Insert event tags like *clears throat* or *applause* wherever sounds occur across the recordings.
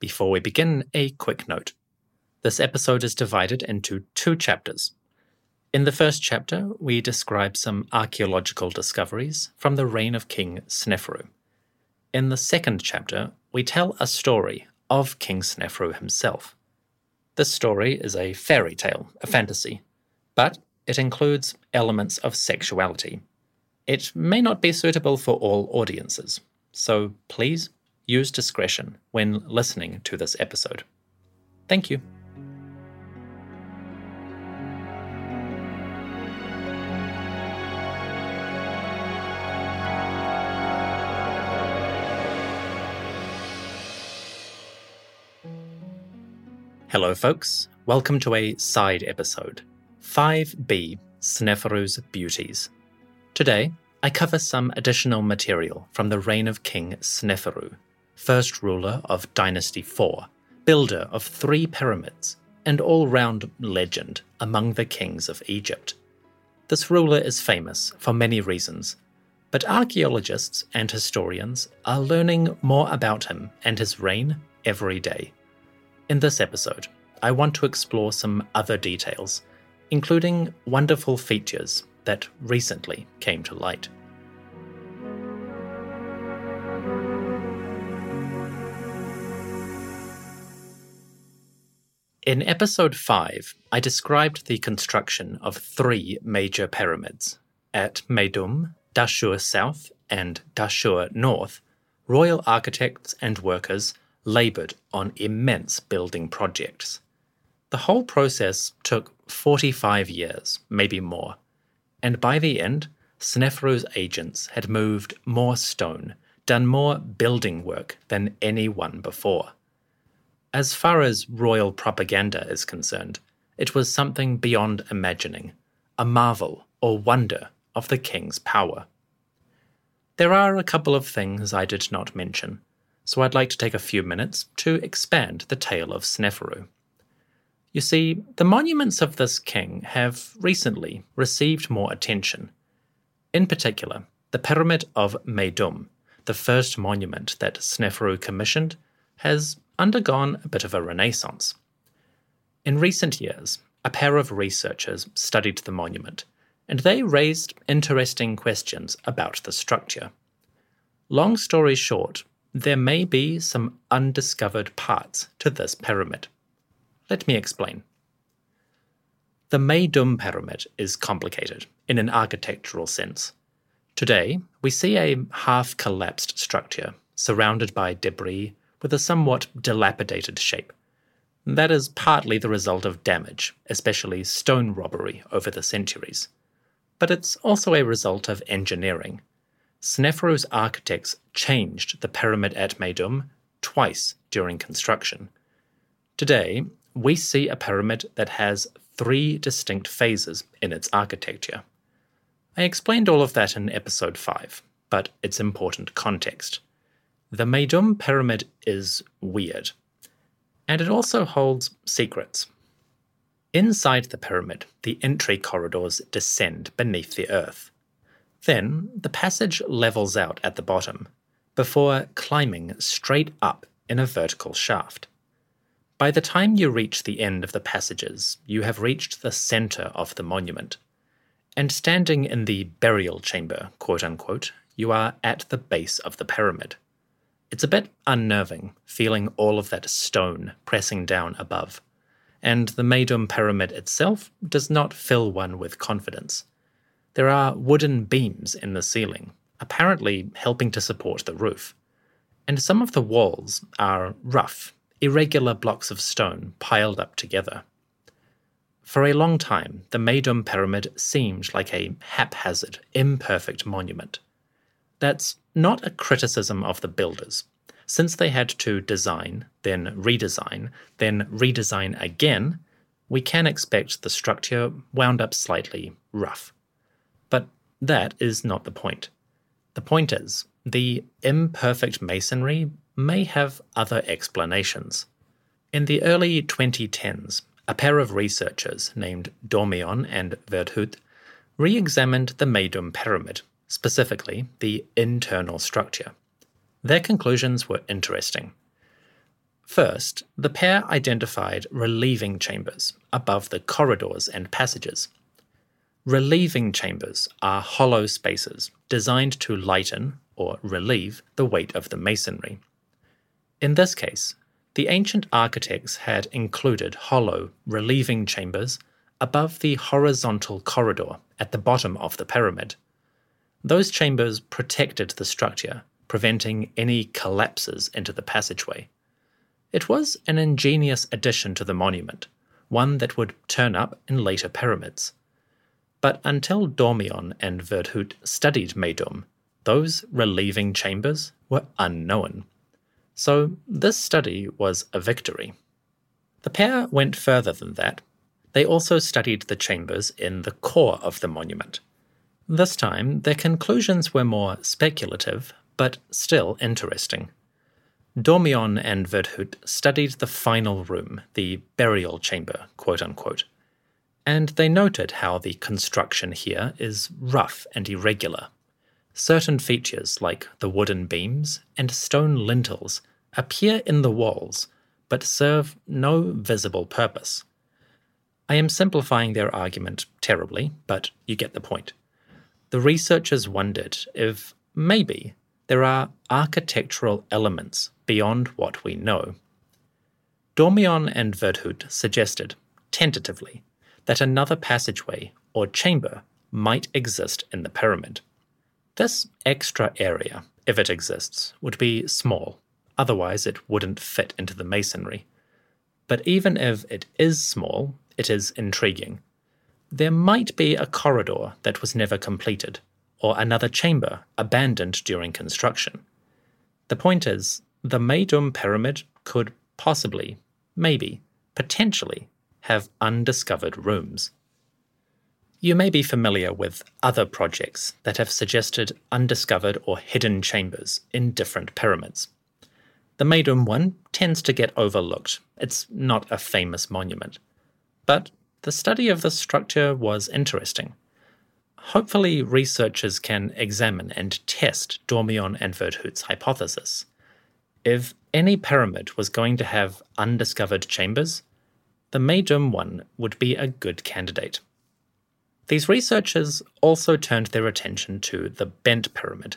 Before we begin, a quick note. This episode is divided into two chapters. In the first chapter, we describe some archaeological discoveries from the reign of King Sneferu. In the second chapter, we tell a story of King Sneferu himself. This story is a fairy tale, a fantasy, but it includes elements of sexuality. It may not be suitable for all audiences, so please use discretion when listening to this episode. Thank you. Hello, folks. Welcome to a side episode 5b Sneferu's Beauties. Today, I cover some additional material from the reign of King Sneferu, first ruler of Dynasty 4, builder of three pyramids, and all round legend among the kings of Egypt. This ruler is famous for many reasons, but archaeologists and historians are learning more about him and his reign every day. In this episode, I want to explore some other details, including wonderful features that recently came to light. In episode 5, I described the construction of three major pyramids. At Meidum, Dahshur South, and Dahshur North, royal architects and workers laboured on immense building projects. The whole process took 45 years, maybe more, and by the end, Sneferu's agents had moved more stone, done more building work than anyone before. As far as royal propaganda is concerned, it was something beyond imagining, a marvel or wonder of the king's power. There are a couple of things I did not mention so I'd like to take a few minutes to expand the tale of Sneferu. You see, the monuments of this king have recently received more attention. In particular, the Pyramid of Meidum, the first monument that Sneferu commissioned, has undergone a bit of a renaissance. In recent years, a pair of researchers studied the monument, and they raised interesting questions about the structure. Long story short, there may be some undiscovered parts to this pyramid. Let me explain. The Meidum pyramid is complicated in an architectural sense. Today, we see a half collapsed structure surrounded by debris with a somewhat dilapidated shape. That is partly the result of damage, especially stone robbery over the centuries. But it's also a result of engineering Sneferu's architects changed the pyramid at Meidum twice during construction. Today, we see a pyramid that has three distinct phases in its architecture. I explained all of that in episode 5, but it's important context. The Meidum pyramid is weird, and it also holds secrets. Inside the pyramid, the entry corridors descend beneath the earth. Then the passage levels out at the bottom before climbing straight up in a vertical shaft. By the time you reach the end of the passages, you have reached the center of the monument. And standing in the burial chamber, quote unquote, you are at the base of the pyramid. It's a bit unnerving, feeling all of that stone pressing down above. And the Meidum pyramid itself does not fill one with confidence. There are wooden beams in the ceiling, apparently helping to support the roof. And some of the walls are rough, irregular blocks of stone piled up together. For a long time, the Meidum Pyramid seemed like a haphazard, imperfect monument. That's not a criticism of the builders. since they had to design, then redesign, then redesign again, we can expect the structure wound up slightly rough. But that is not the point. The point is, the imperfect masonry may have other explanations. In the early 2010s, a pair of researchers named Dormion and Verthout re examined the Meidum pyramid, specifically the internal structure. Their conclusions were interesting. First, the pair identified relieving chambers above the corridors and passages. Relieving chambers are hollow spaces designed to lighten or relieve the weight of the masonry. In this case, the ancient architects had included hollow, relieving chambers above the horizontal corridor at the bottom of the pyramid. Those chambers protected the structure, preventing any collapses into the passageway. It was an ingenious addition to the monument, one that would turn up in later pyramids. But until Dormion and Verthout studied Meidum, those relieving chambers were unknown. So this study was a victory. The pair went further than that. They also studied the chambers in the core of the monument. This time, their conclusions were more speculative, but still interesting. Dormion and Verthout studied the final room, the burial chamber, quote unquote, and they noted how the construction here is rough and irregular. Certain features, like the wooden beams and stone lintels, appear in the walls but serve no visible purpose. I am simplifying their argument terribly, but you get the point. The researchers wondered if maybe there are architectural elements beyond what we know. Dormion and Verthout suggested, tentatively, that another passageway or chamber might exist in the pyramid. This extra area, if it exists, would be small, otherwise, it wouldn't fit into the masonry. But even if it is small, it is intriguing. There might be a corridor that was never completed, or another chamber abandoned during construction. The point is, the Meidum pyramid could possibly, maybe, potentially have undiscovered rooms. You may be familiar with other projects that have suggested undiscovered or hidden chambers in different pyramids. The Meidum one tends to get overlooked. It's not a famous monument. But the study of this structure was interesting. Hopefully, researchers can examine and test Dormion and Verthout's hypothesis. If any pyramid was going to have undiscovered chambers, the Meidum one would be a good candidate. These researchers also turned their attention to the bent pyramid.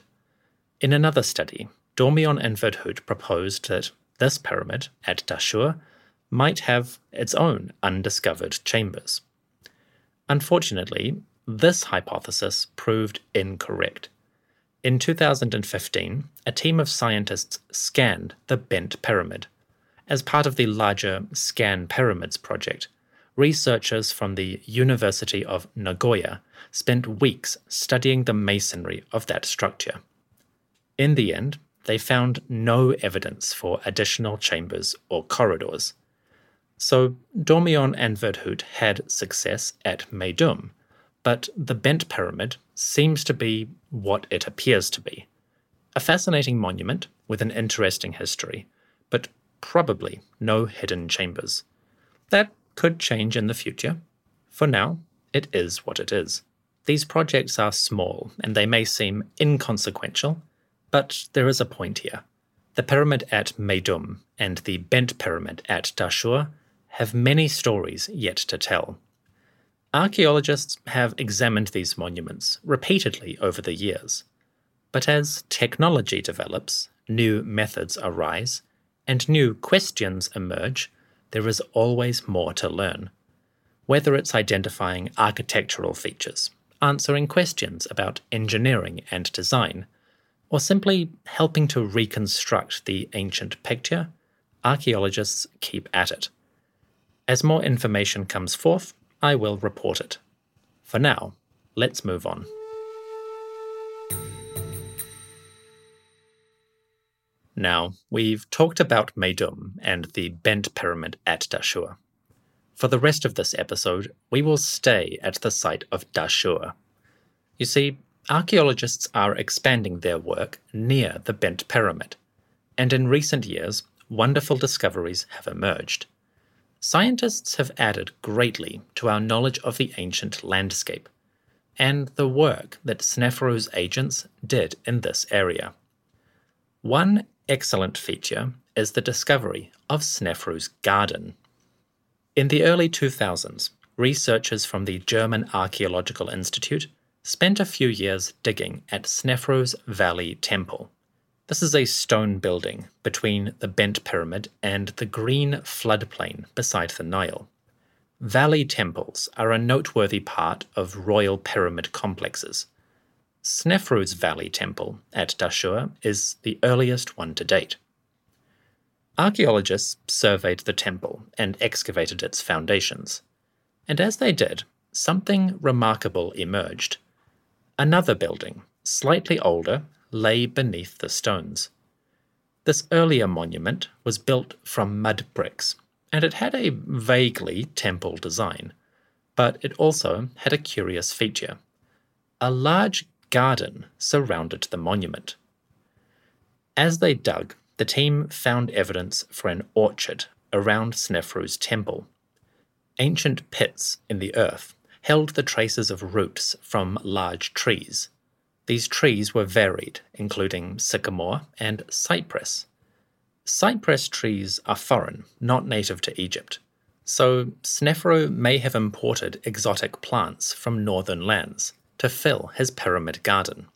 In another study, Dormion and Verthout proposed that this pyramid at Dahshur might have its own undiscovered chambers. Unfortunately, this hypothesis proved incorrect. In 2015, a team of scientists scanned the bent pyramid. As part of the larger ScanPyramids project, researchers from the University of Nagoya spent weeks studying the masonry of that structure. In the end, they found no evidence for additional chambers or corridors. So Dormion and Verthout had success at Meidum, but the bent pyramid seems to be what it appears to be a fascinating monument with an interesting history, but probably no hidden chambers. That could change in the future. For now, it is what it is. These projects are small and they may seem inconsequential, but there is a point here. The pyramid at Meidum and the bent pyramid at Dahshur have many stories yet to tell. Archaeologists have examined these monuments repeatedly over the years. But as technology develops, new methods arise, and new questions emerge, there is always more to learn. Whether it's identifying architectural features, answering questions about engineering and design, or simply helping to reconstruct the ancient picture, archaeologists keep at it. As more information comes forth, I will report it. For now, let's move on. Now, we've talked about Meidum and the bent pyramid at Dahshur. For the rest of this episode, we will stay at the site of Dahshur. You see, archaeologists are expanding their work near the bent pyramid, and in recent years, wonderful discoveries have emerged. Scientists have added greatly to our knowledge of the ancient landscape and the work that Sneferu's agents did in this area. One excellent feature is the discovery of Sneferu's garden. In the early 2000s, researchers from the German Archaeological Institute spent a few years digging at Sneferu's Valley Temple. This is a stone building between the Bent Pyramid and the green floodplain beside the Nile. Valley temples are a noteworthy part of royal pyramid complexes. Sneferu's Valley Temple at Dahshur is the earliest one to date. Archaeologists surveyed the temple and excavated its foundations, and as they did, something remarkable emerged. Another building, slightly older, lay beneath the stones. This earlier monument was built from mud bricks, and it had a vaguely temple design, but it also had a curious feature. A large garden surrounded the monument. As they dug, the team found evidence for an orchard around Sneferu's temple. Ancient pits in the earth held the traces of roots from large trees. These trees were varied, including sycamore and cypress. Cypress trees are foreign, not native to Egypt, so Sneferu may have imported exotic plants from northern lands to fill his pyramid garden.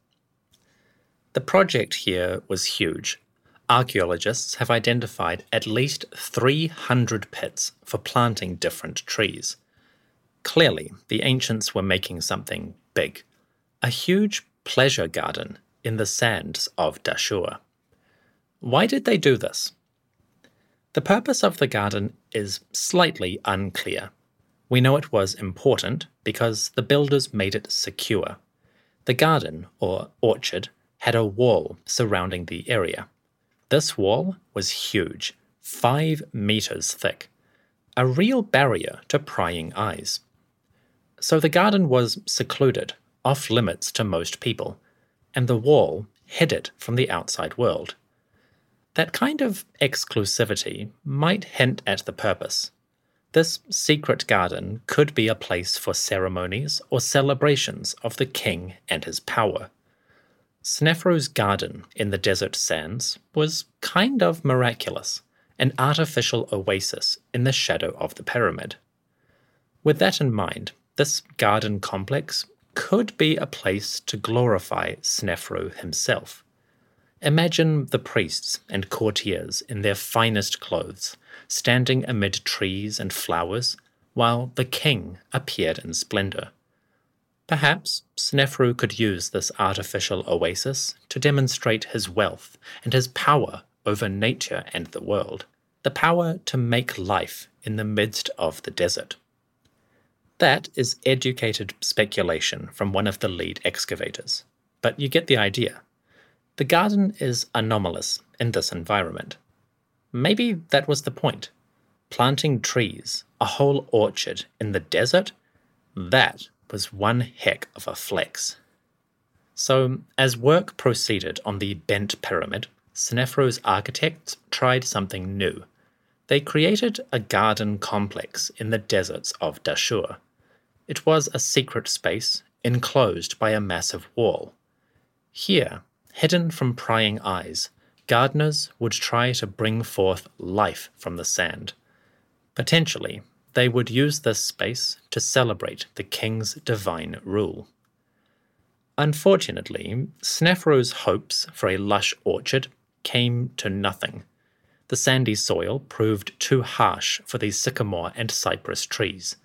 The project here was huge. Archaeologists have identified at least 300 pits for planting different trees. Clearly, the ancients were making something big a huge pleasure garden in the sands of Dahshur. Why did they do this? The purpose of the garden is slightly unclear. We know it was important because the builders made it secure. The garden, or orchard, had a wall surrounding the area. This wall was huge, five meters thick, a real barrier to prying eyes. So the garden was secluded, off limits to most people, and the wall hid it from the outside world. That kind of exclusivity might hint at the purpose. This secret garden could be a place for ceremonies or celebrations of the king and his power. Sneferu's garden in the desert sands was kind of miraculous, an artificial oasis in the shadow of the pyramid. With that in mind, this garden complex could be a place to glorify Sneferu himself. Imagine the priests and courtiers in their finest clothes, standing amid trees and flowers, while the king appeared in splendor. Perhaps Sneferu could use this artificial oasis to demonstrate his wealth and his power over nature and the world, the power to make life in the midst of the desert. That is educated speculation from one of the lead excavators, but you get the idea. The garden is anomalous in this environment. Maybe that was the point. Planting trees, a whole orchard in the desert, that was one heck of a flex. So, as work proceeded on the bent pyramid, Sneferu's architects tried something new. They created a garden complex in the deserts of Dahshur. It was a secret space enclosed by a massive wall. Here, hidden from prying eyes, gardeners would try to bring forth life from the sand. Potentially, they would use this space to celebrate the king's divine rule. Unfortunately, Sneferu's hopes for a lush orchard came to nothing. The sandy soil proved too harsh for these sycamore and cypress trees.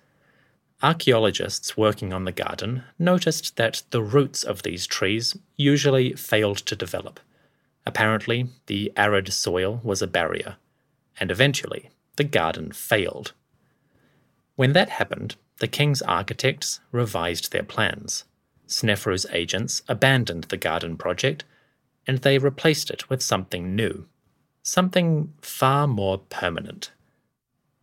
Archaeologists working on the garden noticed that the roots of these trees usually failed to develop. Apparently, the arid soil was a barrier, and eventually the garden failed. When that happened, the king's architects revised their plans. Sneferu's agents abandoned the garden project, and they replaced it with something new something far more permanent.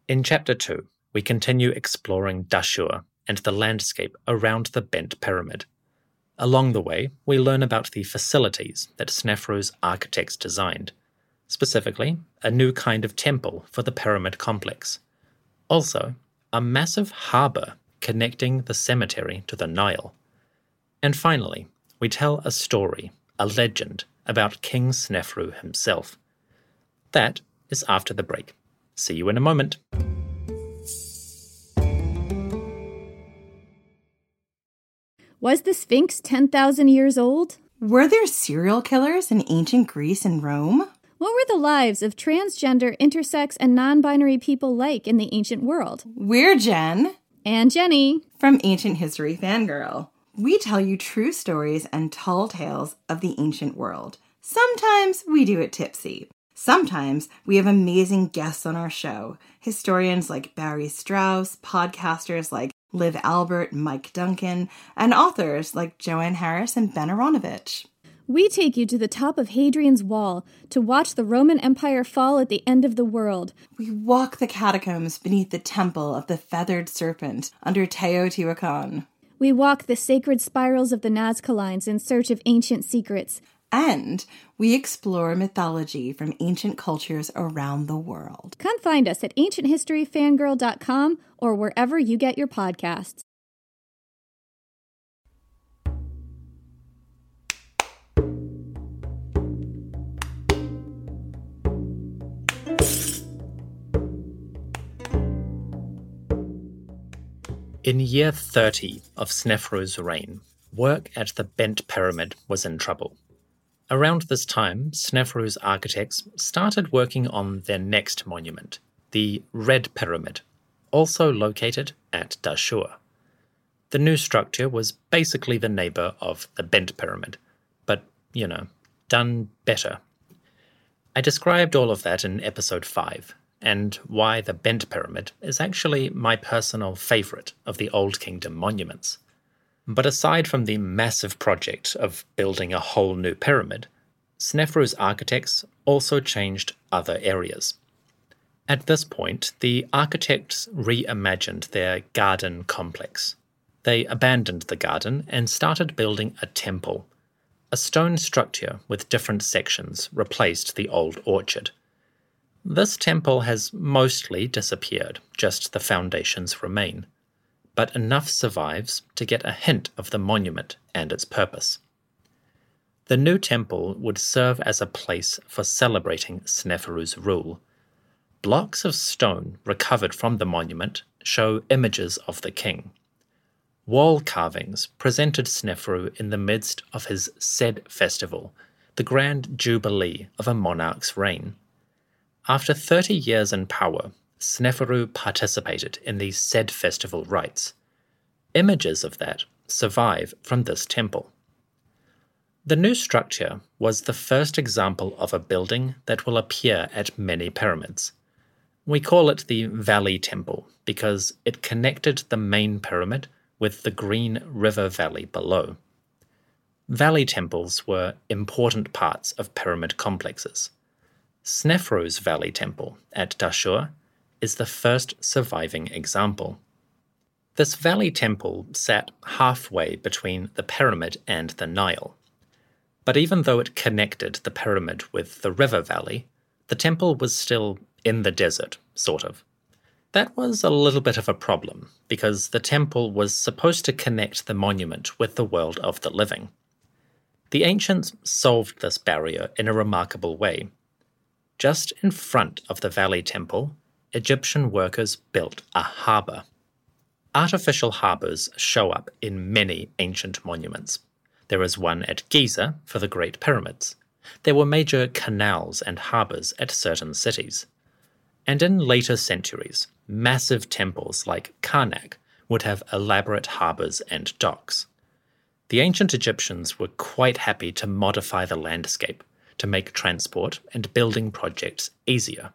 In Chapter 2, we continue exploring Dahshur and the landscape around the bent pyramid. Along the way, we learn about the facilities that Snefru's architects designed, specifically, a new kind of temple for the pyramid complex. Also, a massive harbour connecting the cemetery to the Nile. And finally, we tell a story, a legend, about King Snefru himself. That is after the break. See you in a moment. Was the Sphinx 10,000 years old? Were there serial killers in ancient Greece and Rome? What were the lives of transgender, intersex, and non binary people like in the ancient world? We're Jen. And Jenny. From Ancient History Fangirl. We tell you true stories and tall tales of the ancient world. Sometimes we do it tipsy. Sometimes we have amazing guests on our show historians like Barry Strauss, podcasters like Liv Albert, Mike Duncan, and authors like Joanne Harris and Ben Aaronovitch. We take you to the top of Hadrian's Wall to watch the Roman Empire fall at the end of the world. We walk the catacombs beneath the temple of the feathered serpent under Teotihuacan. We walk the sacred spirals of the Nazca Lines in search of ancient secrets. And we explore mythology from ancient cultures around the world. Come find us at ancienthistoryfangirl.com or wherever you get your podcasts. In year 30 of Snefru's reign, work at the Bent Pyramid was in trouble. Around this time, Snefru's architects started working on their next monument, the Red Pyramid, also located at Dahshur. The new structure was basically the neighbor of the Bent Pyramid, but, you know, done better. I described all of that in episode 5, and why the Bent Pyramid is actually my personal favorite of the Old Kingdom monuments. But aside from the massive project of building a whole new pyramid, Snefru's architects also changed other areas. At this point, the architects reimagined their garden complex. They abandoned the garden and started building a temple. A stone structure with different sections replaced the old orchard. This temple has mostly disappeared, just the foundations remain but enough survives to get a hint of the monument and its purpose. The new temple would serve as a place for celebrating Sneferu's rule. Blocks of stone recovered from the monument show images of the king. Wall carvings presented Sneferu in the midst of his Sed festival, the grand jubilee of a monarch's reign. After 30 years in power, Sneferu participated in the Sed festival rites. Images of that survive from this temple. The new structure was the first example of a building that will appear at many pyramids. We call it the Valley Temple because it connected the main pyramid with the green river valley below. Valley temples were important parts of pyramid complexes. Snefru's Valley Temple at Dahshur is the first surviving example. This valley temple sat halfway between the pyramid and the Nile. But even though it connected the pyramid with the river valley, the temple was still in the desert, sort of. That was a little bit of a problem, because the temple was supposed to connect the monument with the world of the living. The ancients solved this barrier in a remarkable way. Just in front of the Valley Temple Egyptian workers built a harbour. Artificial harbours show up in many ancient monuments. There is one at Giza for the Great Pyramids. There were major canals and harbours at certain cities. And in later centuries, massive temples like Karnak would have elaborate harbours and docks. The ancient Egyptians were quite happy to modify the landscape to make transport and building projects easier.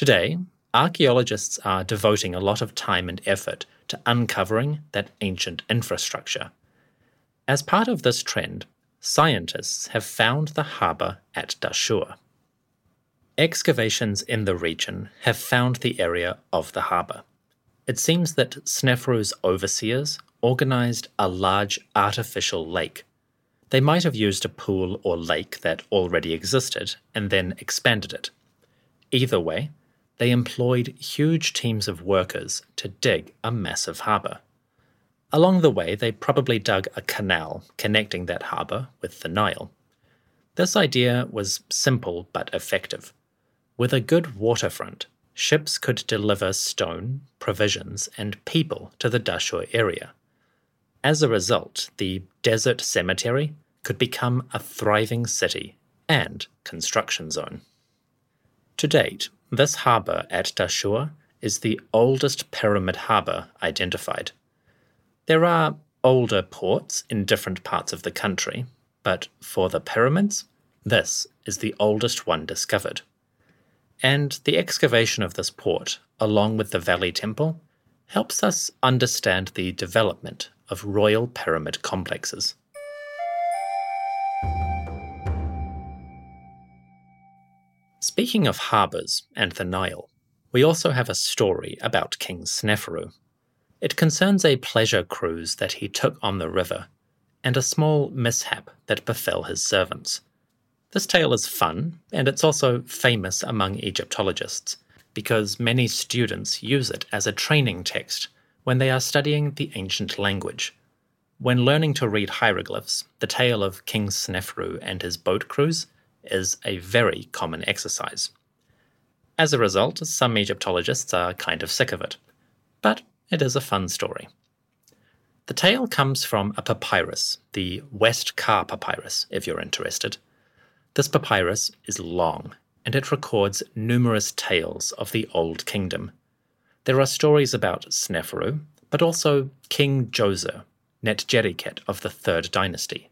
Today, archaeologists are devoting a lot of time and effort to uncovering that ancient infrastructure. As part of this trend, scientists have found the harbour at Dahshur. Excavations in the region have found the area of the harbour. It seems that Snefru's overseers organised a large artificial lake. They might have used a pool or lake that already existed and then expanded it. Either way, they employed huge teams of workers to dig a massive harbour. Along the way, they probably dug a canal connecting that harbour with the Nile. This idea was simple but effective. With a good waterfront, ships could deliver stone, provisions, and people to the Dahshur area. As a result, the desert cemetery could become a thriving city and construction zone. To date, this harbour at Dahshur is the oldest pyramid harbour identified. There are older ports in different parts of the country, but for the pyramids, this is the oldest one discovered. And the excavation of this port, along with the Valley Temple, helps us understand the development of royal pyramid complexes. Speaking of harbours and the Nile, we also have a story about King Sneferu. It concerns a pleasure cruise that he took on the river, and a small mishap that befell his servants. This tale is fun, and it's also famous among Egyptologists, because many students use it as a training text when they are studying the ancient language. When learning to read hieroglyphs, the tale of King Sneferu and his boat cruise is a very common exercise. As a result, some Egyptologists are kind of sick of it. But it is a fun story. The tale comes from a papyrus, the Westcar papyrus, if you're interested. This papyrus is long, and it records numerous tales of the Old Kingdom. There are stories about Sneferu, but also King Djoser, Netjerikhet of the Third Dynasty.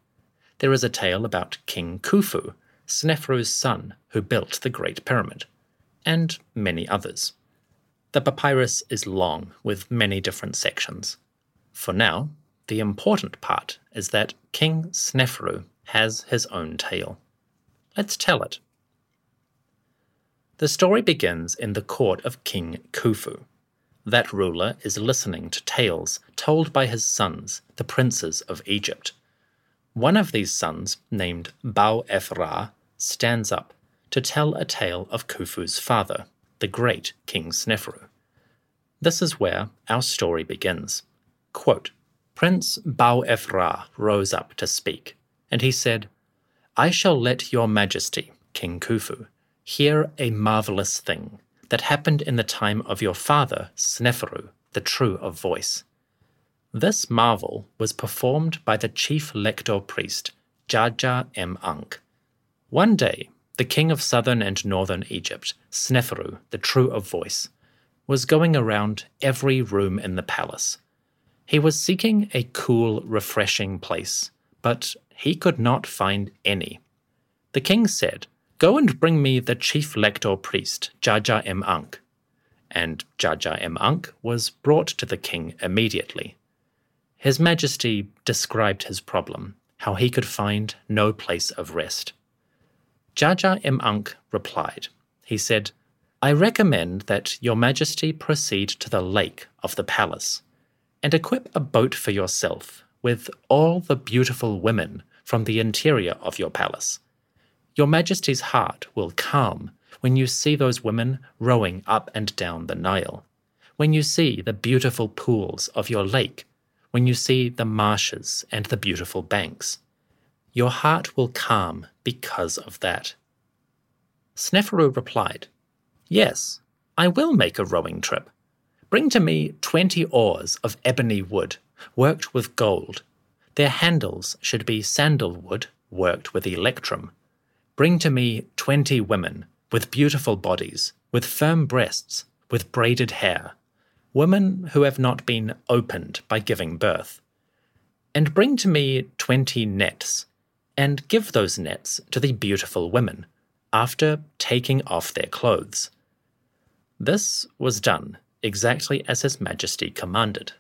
There is a tale about King Khufu, Sneferu's son, who built the Great Pyramid, and many others. The papyrus is long, with many different sections. For now, the important part is that King Sneferu has his own tale. Let's tell it. The story begins in the court of King Khufu. That ruler is listening to tales told by his sons, the princes of Egypt. One of these sons, named Bau Ethra, stands up to tell a tale of Khufu's father, the great King Sneferu. This is where our story begins. Quote, Prince Bau-Ethra rose up to speak, and he said, I shall let your majesty, King Khufu, hear a marvelous thing that happened in the time of your father, Sneferu, the true of voice. This marvel was performed by the chief lector priest, Djadjaemankh. One day, the king of southern and northern Egypt, Sneferu, the true of voice, was going around every room in the palace. He was seeking a cool, refreshing place, but he could not find any. The king said, Go and bring me the chief lector priest, Djadjaemankh. And Djadjaemankh was brought to the king immediately. His Majesty described his problem, how he could find no place of rest. Jaja M. Replied. He said, I recommend that your majesty proceed to the lake of the palace and equip a boat for yourself with all the beautiful women from the interior of your palace. Your majesty's heart will calm when you see those women rowing up and down the Nile, when you see the beautiful pools of your lake, when you see the marshes and the beautiful banks. Your heart will calm because of that. Sneferu replied, Yes, I will make a rowing trip. Bring to me twenty oars of ebony wood, worked with gold. Their handles should be sandalwood, worked with electrum. Bring to me twenty women, with beautiful bodies, with firm breasts, with braided hair, women who have not been opened by giving birth. And bring to me twenty nets, and give those nets to the beautiful women, after taking off their clothes. This was done exactly as His Majesty commanded.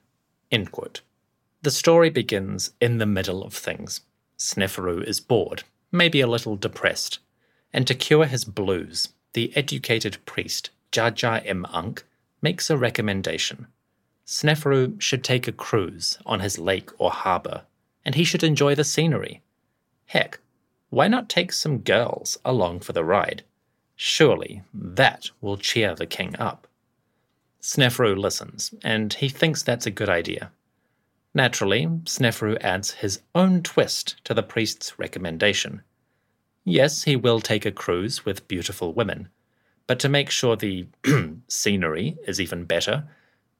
The story begins in the middle of things. Sneferu is bored, maybe a little depressed, and to cure his blues, the educated priest Djadjaemankh makes a recommendation. Sneferu should take a cruise on his lake or harbour, and he should enjoy the scenery. Heck, why not take some girls along for the ride? Surely that will cheer the king up. Snefru listens, and he thinks that's a good idea. Naturally, Snefru adds his own twist to the priest's recommendation. Yes, he will take a cruise with beautiful women, but to make sure the *clears throat* scenery is even better,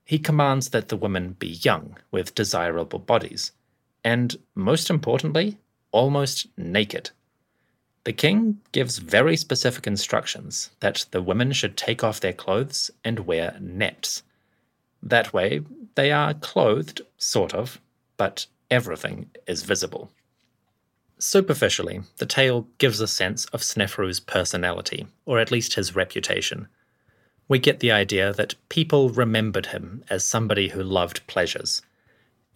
he commands that the women be young, with desirable bodies, and most importantly, almost naked. The king gives very specific instructions that the women should take off their clothes and wear nets. That way, they are clothed, sort of, but everything is visible. Superficially, the tale gives a sense of Sneferu's personality, or at least his reputation. We get the idea that people remembered him as somebody who loved pleasures.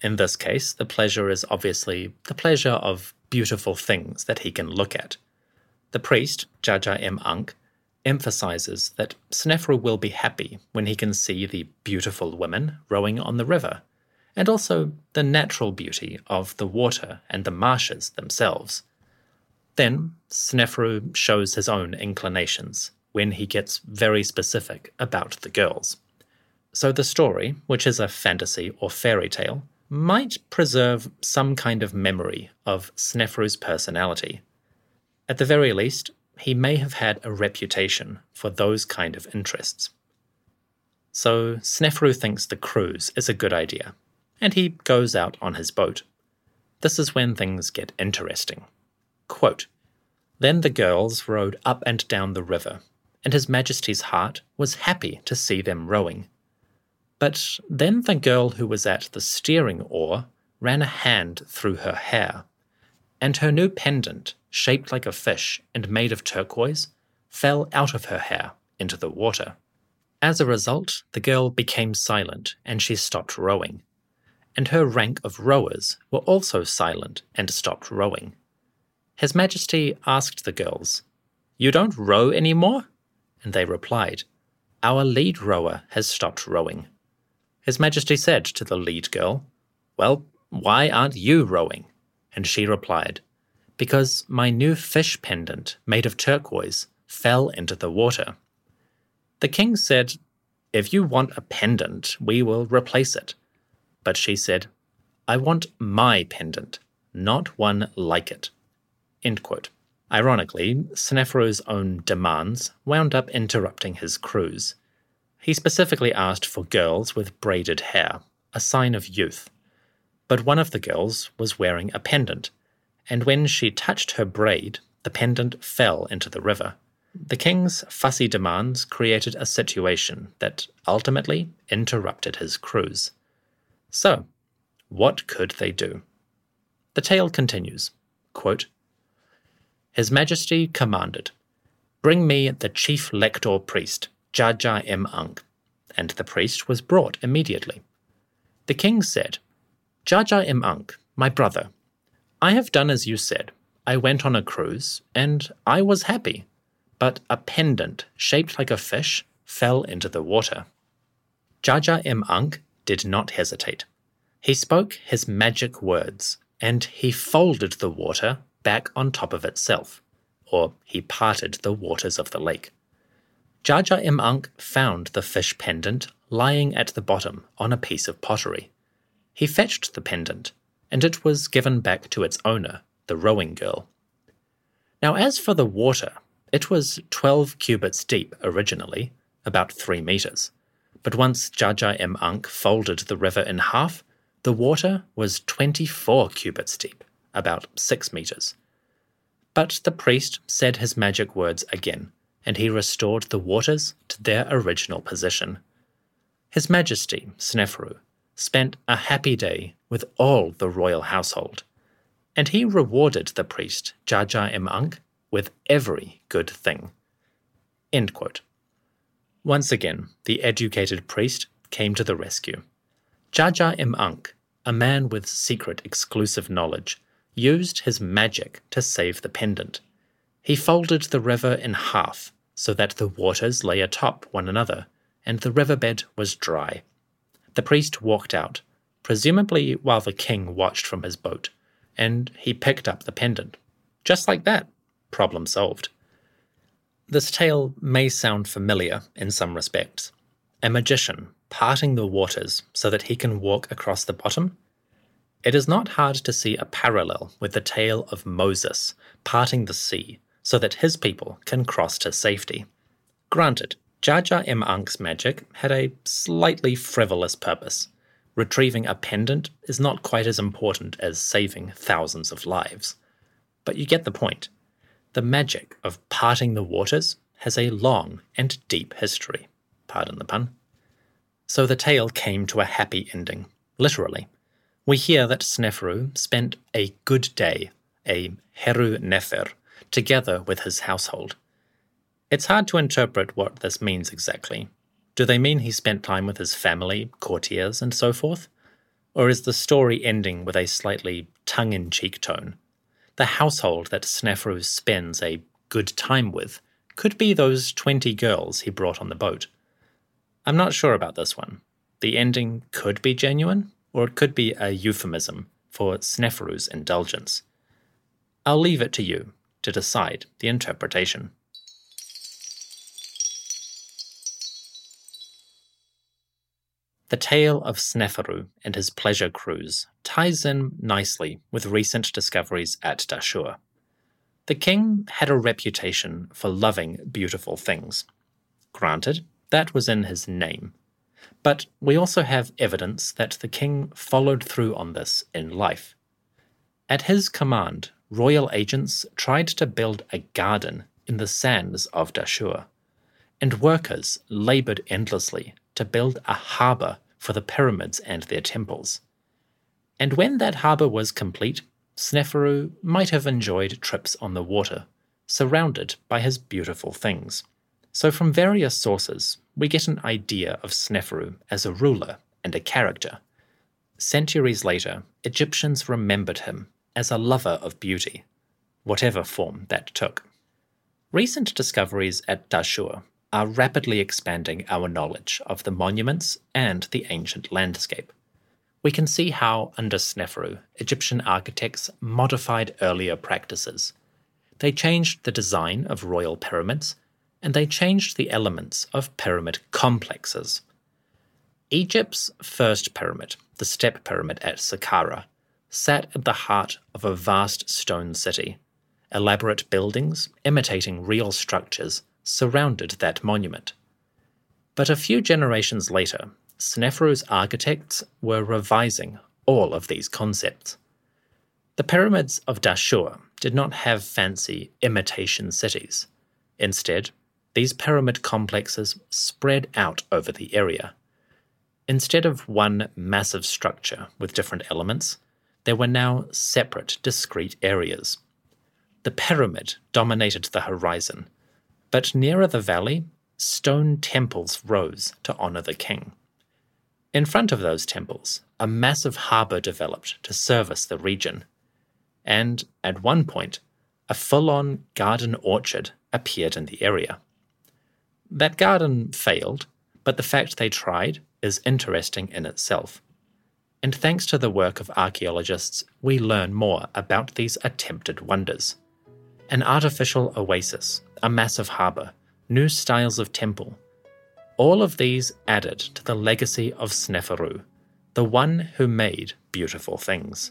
In this case, the pleasure is obviously the pleasure of beautiful things that he can look at. The priest, Djadjaemankh, emphasizes that Snefru will be happy when he can see the beautiful women rowing on the river and also the natural beauty of the water and the marshes themselves. Then, Snefru shows his own inclinations when he gets very specific about the girls. So the story, which is a fantasy or fairy tale, might preserve some kind of memory of Snefru's personality. At the very least, he may have had a reputation for those kind of interests. So Snefru thinks the cruise is a good idea and he goes out on his boat. This is when things get interesting. Quote, then the girls rowed up and down the river, and His Majesty's heart was happy to see them rowing. But then the girl who was at the steering oar ran a hand through her hair, and her new pendant, shaped like a fish and made of turquoise, fell out of her hair into the water. As a result, the girl became silent and she stopped rowing and her rank of rowers were also silent and stopped rowing. His Majesty asked the girls, You don't row any more? And they replied, Our lead rower has stopped rowing. His Majesty said to the lead girl, Well, why aren't you rowing? And she replied, Because my new fish pendant, made of turquoise, fell into the water. The king said, If you want a pendant, we will replace it but she said, I want my pendant, not one like it. Ironically, Snefru's own demands wound up interrupting his cruise. He specifically asked for girls with braided hair, a sign of youth. But one of the girls was wearing a pendant, and when she touched her braid, the pendant fell into the river. The king's fussy demands created a situation that ultimately interrupted his cruise. So, what could they do? The tale continues quote, His Majesty commanded, Bring me the chief lector priest, Djadjaemankh. And the priest was brought immediately. The king said, Djadjaemankh, my brother, I have done as you said. I went on a cruise, and I was happy. But a pendant shaped like a fish fell into the water. Djadjaemankh did not hesitate. He spoke his magic words, and he folded the water back on top of itself, or he parted the waters of the lake. Djadjaemankh found the fish pendant lying at the bottom on a piece of pottery. He fetched the pendant, and it was given back to its owner, the rowing girl. Now, as for the water, it was 12 cubits deep originally, about 3 meters but once Jaja M. Folded the river in half, the water was 24 cubits deep, about 6 meters. But the priest said his magic words again, and he restored the waters to their original position. His Majesty, Snefru, spent a happy day with all the royal household, and he rewarded the priest, Djadjaemankh, with every good thing. Once again, the educated priest came to the rescue. Jaja Im a man with secret exclusive knowledge, used his magic to save the pendant. He folded the river in half, so that the waters lay atop one another, and the riverbed was dry. The priest walked out, presumably while the king watched from his boat, and he picked up the pendant. Just like that, problem solved. This tale may sound familiar in some respects. A magician parting the waters so that he can walk across the bottom? It is not hard to see a parallel with the tale of Moses parting the sea so that his people can cross to safety. Granted, Djadjaemankh Magic had a slightly frivolous purpose. Retrieving a pendant is not quite as important as saving thousands of lives. But you get the point. The magic of parting the waters has a long and deep history. Pardon the pun. So the tale came to a happy ending, literally. We hear that Sneferu spent a good day, a Heru Nefer, together with his household. It's hard to interpret what this means exactly. Do they mean he spent time with his family, courtiers, and so forth? Or is the story ending with a slightly tongue in cheek tone? The household that Sneferu spends a good time with could be those 20 girls he brought on the boat. I'm not sure about this one. The ending could be genuine, or it could be a euphemism for Sneferu's indulgence. I'll leave it to you to decide the interpretation. The tale of Sneferu and his pleasure cruise ties in nicely with recent discoveries at Dahshur. The king had a reputation for loving beautiful things. Granted, that was in his name. But we also have evidence that the king followed through on this in life. At his command, royal agents tried to build a garden in the sands of Dahshur, and workers labored endlessly to build a harbor for the pyramids and their temples. And when that harbor was complete, Sneferu might have enjoyed trips on the water, surrounded by his beautiful things. So, from various sources, we get an idea of Sneferu as a ruler and a character. Centuries later, Egyptians remembered him as a lover of beauty, whatever form that took. Recent discoveries at Dahshur are rapidly expanding our knowledge of the monuments and the ancient landscape. We can see how, under Sneferu, Egyptian architects modified earlier practices. They changed the design of royal pyramids, and they changed the elements of pyramid complexes. Egypt's first pyramid, the Step Pyramid at Saqqara, sat at the heart of a vast stone city. Elaborate buildings, imitating real structures, surrounded that monument. But a few generations later, Sneferu's architects were revising all of these concepts. The pyramids of Dahshur did not have fancy imitation cities. Instead, these pyramid complexes spread out over the area. Instead of one massive structure with different elements, there were now separate, discrete areas. The pyramid dominated the horizon, but nearer the valley, stone temples rose to honor the king. In front of those temples, a massive harbor developed to service the region. And at one point, a full on garden orchard appeared in the area. That garden failed, but the fact they tried is interesting in itself. And thanks to the work of archaeologists, we learn more about these attempted wonders. An artificial oasis a massive harbour, new styles of temple. All of these added to the legacy of Sneferu, the one who made beautiful things.